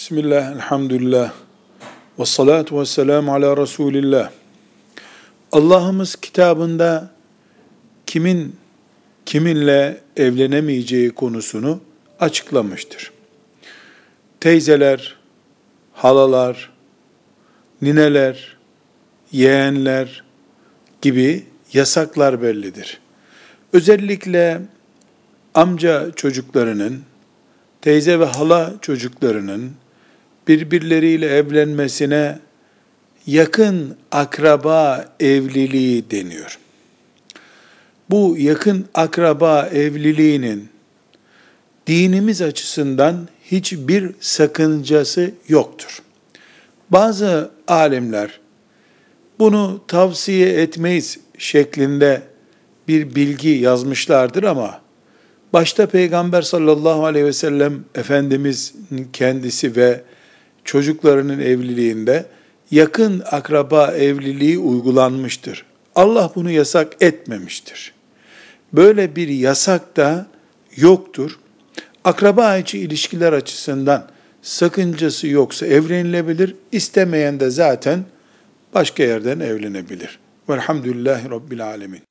Bismillah, elhamdülillah, ve salatu ve selamu ala Resulillah. Allah'ımız kitabında kimin kiminle evlenemeyeceği konusunu açıklamıştır. Teyzeler, halalar, nineler, yeğenler gibi yasaklar bellidir. Özellikle amca çocuklarının, teyze ve hala çocuklarının birbirleriyle evlenmesine yakın akraba evliliği deniyor. Bu yakın akraba evliliğinin dinimiz açısından hiçbir sakıncası yoktur. Bazı alimler bunu tavsiye etmeyiz şeklinde bir bilgi yazmışlardır ama başta Peygamber sallallahu aleyhi ve sellem Efendimiz'in kendisi ve çocuklarının evliliğinde yakın akraba evliliği uygulanmıştır. Allah bunu yasak etmemiştir. Böyle bir yasak da yoktur. Akraba içi ilişkiler açısından sakıncası yoksa evlenilebilir. İstemeyen de zaten başka yerden evlenebilir. Velhamdülillahi Rabbil Alemin.